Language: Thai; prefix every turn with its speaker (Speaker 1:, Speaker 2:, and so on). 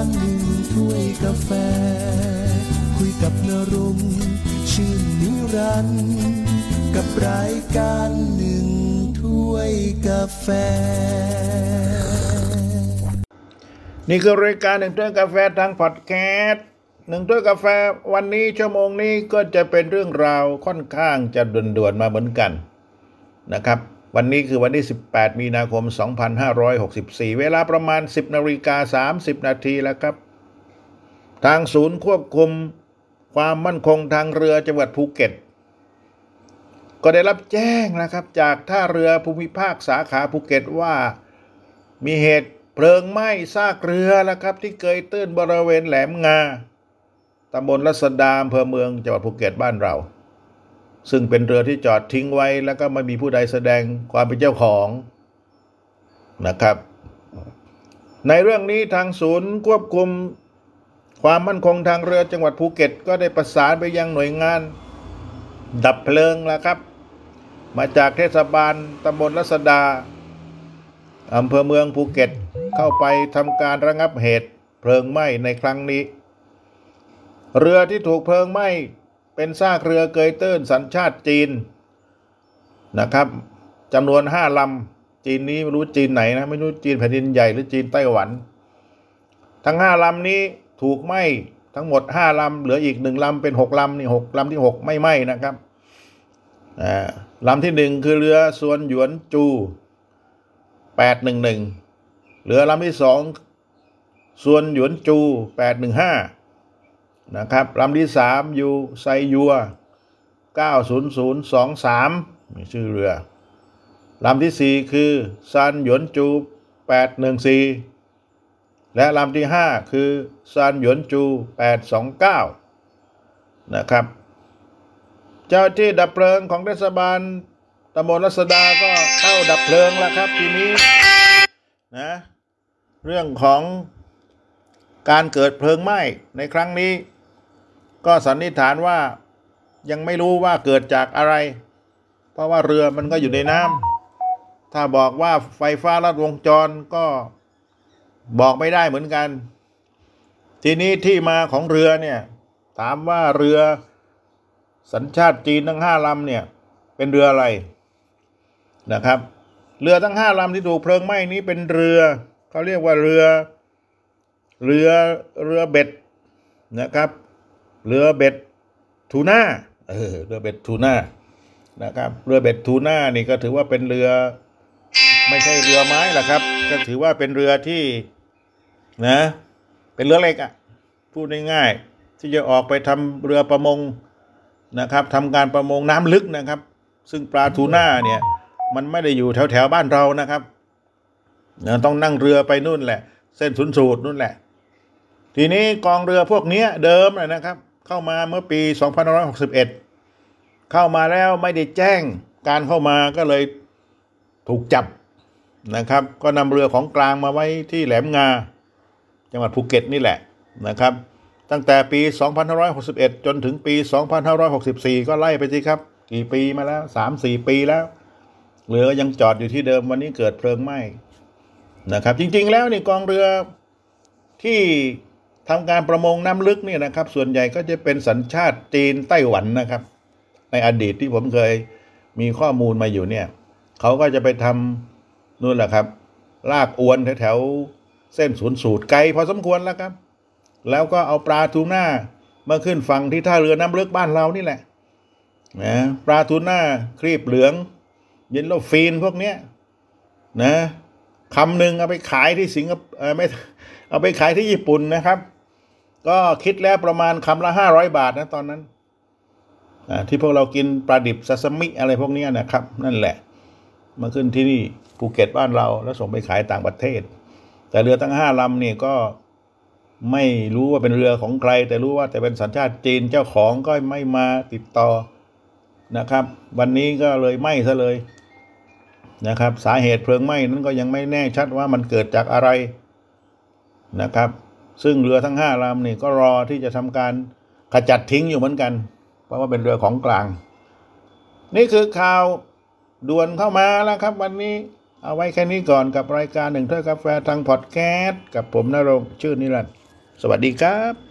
Speaker 1: ารหนึ่งถ้วยกาแฟ คุยกับนรงชื่นนิรันด์กับรายการหนึ่งถ้วยกาแฟ
Speaker 2: นี่คือรายการหนึ่งถ้วยกาแฟทางพอดแคสต์หนึ่งถ้วยกาแฟวันนี้ชั่วโมงนี้ก็จะเป็นเรื่องราวค่อนข้างจะด่วนๆมาเหมือนกันนะครับ วันนี้คือวันที่ 18 มีนาคม 2564 เวลาประมาณ 10นาฬิกา30 นาทีแล้วครับ ทางศูนย์ควบคุมความมั่นคงทางเรือจังหวัดภูเก็ต ก็ได้รับแจ้งนะครับ จากท่าเรือภูมิภาคสาขาภูเก็ตว่ามีเหตุเพลิงไหม้ซากเรือแล้วครับ ที่เกยตื้นบริเวณแหลมงาตำบลรัษฎาอำเภอเมืองจังหวัดภูเก็ตบ้านเรา ซึ่งเป็นเรือที่จอดทิ้งไว้ แล้วก็ไม่มีผู้ใดแสดงความเป็นเจ้าของนะครับ ในเรื่องนี้ทางศูนย์ควบคุมความมั่นคงทางเรือจังหวัดภูเก็ต ก็ได้ประสานไปยังหน่วยงาน ดับเพลิงแล้วครับ มาจากเทศบาลตำบลรัศดาอำเภอเมืองภูเก็ตเข้าไปทำการระงับเหตุเพลิงไหม้ในครั้งนี้ เรือที่ถูกเพลิงไหม้ เป็นซากเรือเกยตื้นสัญชาติจีนนะครับจำนวนห้าลำจีนนี้ไม่รู้จีนไหนนะไม่รู้จีนแผ่นดินใหญ่หรือจีนไต้หวัน ทั้งห้าลำนี้ถูกไหม้ทั้งหมดห้าลำเหลืออีกหนึ่งลำเป็นหกลำนี่หกลำที่หกไม่ไหม้นะครับลำที่หนึ่งคือเรือสวนหยวนจูแปดหนึ่งหนึ่งเรือลำที่สองส่วนหยวนจูแปดหนึ่งห้า นะครับลำที่สามอยู่ไซยัวเก้าศูนย์ศูนย์สองสามนี่ชื่อเรือลำที่สี่คือซันหยวนจูแปดหนึ่งสี่และลำที่ห้าคือซันหยวนจูแปดสองเก้านะครับ เจ้าที่ดับเพลิงของเทศบาลตำบลรัศดาก็เข้าดับเพลิงแล้วครับทีนี้นะเรื่องของการเกิดเพลิงไหม้ในครั้งนี้ ก็สันนิษฐานว่ายังไม่รู้ว่าเกิดจากอะไร เพราะว่าเรือมันก็อยู่ในน้ำถ้าบอกว่าไฟฟ้าลัดวงจรก็บอกไม่ได้เหมือนกัน ทีนี้ที่มาของเรือเนี่ย ถามว่าเรือสัญชาติจีนทั้งห้าลำเนี่ย เป็นเรืออะไรนะครับ เรือทั้งห้าลำที่ถูกเพลิงไหม้นี้เป็นเรือเขาเรียกว่าเรือ เรือเรือเบ็ดนะครับ เรือเบ็ดทูน่าเออเรือเบ็ดทูน่านะครับ เรือเบ็ดทูน่านี่ก็ถือว่าเป็นเรือ ไม่ใช่เรือไม้ละครับ ก็ถือว่าเป็นเรือที่นะ เป็นเรือเล็กอะ่ะพูดง่ายๆที่จะออกไปทำเรือประมงนะครับทำการประมงน้ำลึกนะครับ ซึ่งปลาทูน่าเนี่ย มันไม่ได้อยู่แถวแถวบ้านเรานะครับนะต้องนั่งเรือไปนู่นแหละ เส้นศูนย์สูตรนู่นแหละ ทีนี้กองเรือพวกนี้เดิมนะครับ เข้ามาเมื่อปี2561 เข้ามาแล้วไม่ได้แจ้งการเข้ามาก็เลยถูกจับนะครับ ก็นำเรือของกลางมาไว้ที่แหลมงา จังหวัดภูเก็ตนี่แหละนะครับ ตั้งแต่ปี 2561 จนถึงปี 2564 ก็ไล่ไปสิครับ กี่ปีมาแล้ว 3-4 ปีแล้วเรือยังจอดอยู่ที่เดิมวันนี้เกิดเพลิงไหม้นะครับ จริงๆแล้วนี่กองเรือที่ ทำการประมงน้ำลึกเนี่ยนะครับ ส่วนใหญ่ก็จะเป็นสัญชาติจีนไต้หวันนะครับ ในอดีตที่ผมเคยมีข้อมูลมาอยู่เนี่ยเขาก็จะไปทำนู่นแหละครับ ลากอวนแถวๆเส้นศูนย์สูตรไกลพอสมควรแล้วครับ แล้วก็เอาปลาทูน่ามาขึ้นฝั่งที่ท่าเรือน้ำลึกบ้านเรานี่แหละนะปลาทูน่าครีบเหลืองเยนโลฟีนพวกเนี้ยนะคำหนึ่งเอาไปขายที่สิงคโปร์ไม่เอาไปขายที่ญี่ปุ่นนะครับ ก็คิดแล้วประมาณคำละห้าร้อยบาทนะตอนนั้นที่พวกเรากินปลาดิบซาซามิอะไรพวกนี้นะครับ นั่นแหละ มาขึ้นที่นี่ภูเก็ตบ้านเราแล้วส่งไปขายต่างประเทศ แต่เรือทั้งห้าลำนี่ก็ไม่รู้ว่าเป็นเรือของใคร แต่รู้ว่าแต่เป็นสัญชาติจีนเจ้าของก็ไม่มาติดต่อนะครับ วันนี้ก็เลยไหม้ซะเลยนะครับ สาเหตุเพลิงไหม้นั้นก็ยังไม่แน่ชัดว่ามันเกิดจากอะไรนะครับ ซึ่งเรือทั้งห้าลำนี่ก็รอที่จะทำการขจัดทิ้งอยู่เหมือนกัน เพราะว่าเป็นเรือของกลาง นี่คือข่าวด่วนเข้ามาแล้วครับ วันนี้เอาไว้แค่นี้ก่อนกับรายการหนึ่งถ้วยกาแฟทางพอดแคสต์กับผมนรงชื่อนิรันดร์สวัสดีครับ